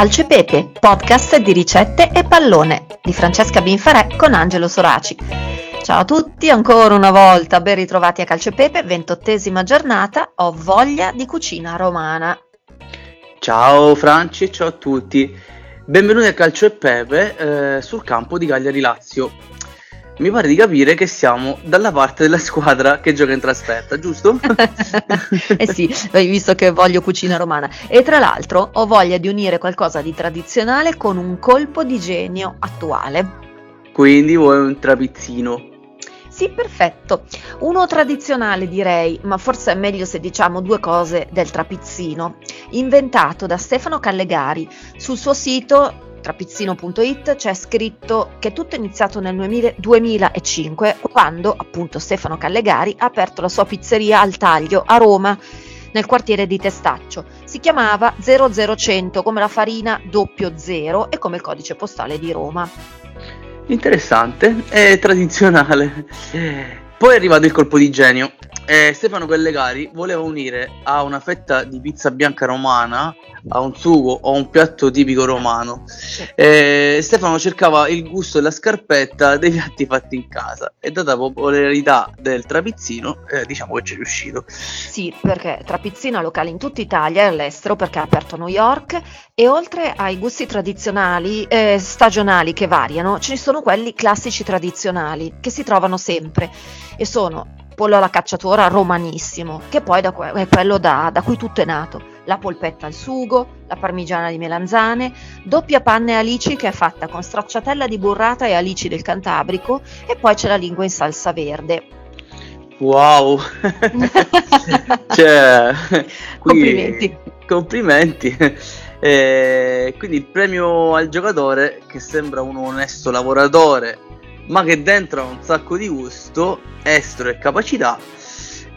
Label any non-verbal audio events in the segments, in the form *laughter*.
Calcio e Pepe, podcast di ricette e pallone di Francesca Binfarè con Angelo Soraci. Ciao a tutti, ancora una volta ben ritrovati a Calcio e Pepe, ventottesima giornata, ho voglia di cucina romana. Ciao Franci, ciao a tutti, benvenuti a Calcio e Pepe eh, sul campo di Cagliari Lazio mi pare di capire che siamo dalla parte della squadra che gioca in trasferta, giusto? *laughs* eh sì, visto che voglio cucina romana. E tra l'altro ho voglia di unire qualcosa di tradizionale con un colpo di genio attuale. Quindi vuoi un trapizzino? Sì, perfetto. Uno tradizionale direi, ma forse è meglio se diciamo due cose del trapizzino, inventato da Stefano Callegari sul suo sito trapizzino.it c'è scritto che tutto è iniziato nel 2005 quando appunto Stefano Callegari ha aperto la sua pizzeria al taglio a Roma nel quartiere di Testaccio. Si chiamava 00100 come la farina doppio zero e come il codice postale di Roma. Interessante e tradizionale. Poi è arrivato il colpo di genio. Eh, Stefano Callegari voleva unire a una fetta di pizza bianca romana a un sugo o a un piatto tipico romano. Eh, Stefano cercava il gusto della scarpetta dei piatti fatti in casa e data la popolarità del trapizzino, eh, diciamo che ci è riuscito. Sì, perché trapizzino ha locali in tutta Italia e all'estero perché ha aperto a New York e oltre ai gusti tradizionali, eh, stagionali che variano, ci sono quelli classici tradizionali che si trovano sempre e sono pollo alla cacciatora romanissimo, che poi è quello da, da cui tutto è nato la polpetta al sugo, la parmigiana di melanzane, doppia panna e alici che è fatta con stracciatella di burrata e alici del Cantabrico e poi c'è la lingua in salsa verde. Wow! *laughs* cioè, *laughs* complimenti. Complimenti. Eh, quindi il premio al giocatore che sembra un onesto lavoratore, ma che dentro ha un sacco di gusto, estro e capacità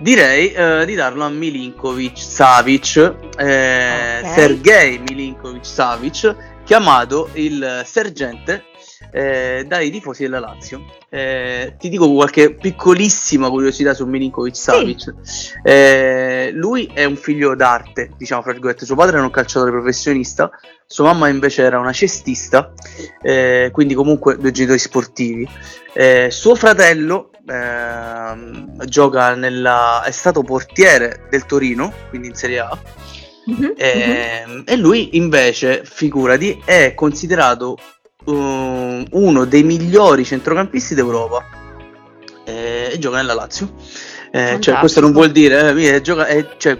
Direi eh, di darlo a Milinkovic Savic, eh, okay. Sergei Milinkovic Savic, chiamato il sergente eh, dai tifosi della Lazio. Eh, ti dico qualche piccolissima curiosità su Milinkovic Savic. Sì. Eh, lui è un figlio d'arte, diciamo fra virgolette. Suo padre era un calciatore professionista, sua mamma invece era una cestista, eh, quindi comunque due genitori sportivi. Eh, suo fratello eh, gioca nella, è stato portiere del Torino, quindi in Serie A. Mm-hmm, eh, mm-hmm. E lui invece, figurati, è considerato uh, uno dei migliori centrocampisti d'Europa eh, e gioca nella Lazio. Eh, cioè, questo non vuol dire, eh, gioca, eh, cioè,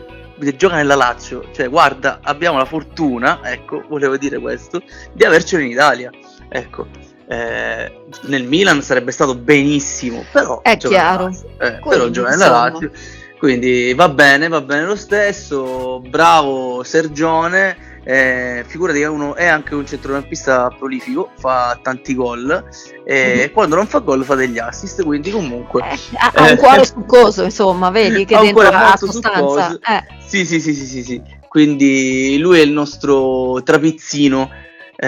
gioca nella Lazio, cioè guarda, abbiamo la fortuna, ecco, volevo dire questo, di avercelo in Italia. Ecco, eh, nel Milan sarebbe stato benissimo, però è chiaro. Eh, però gioca nella Lazio. Quindi va bene, va bene lo stesso. Bravo Sergione. Eh, figurati che uno è anche un centrocampista prolifico, fa tanti gol e mm-hmm. quando non fa gol fa degli assist, quindi comunque eh, ha, un cuore *laughs* succoso, insomma, vedi che dentro ha sostanza. Eh. Sì, sì, sì, sì, sì, sì, Quindi lui è il nostro trapizzino. *laughs*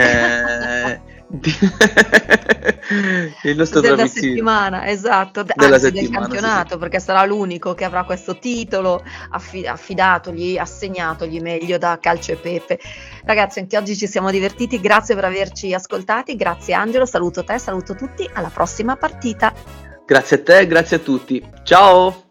*laughs* Il nostro della trapizzino. settimana, esatto, della anzi settimana, del campionato, sì. perché sarà l'unico che avrà questo titolo affid- affidatogli, assegnatogli meglio da Calcio e Pepe. Ragazzi, anche oggi ci siamo divertiti, grazie per averci ascoltati, grazie Angelo, saluto te, saluto tutti, alla prossima partita. Grazie a te, grazie a tutti. Ciao!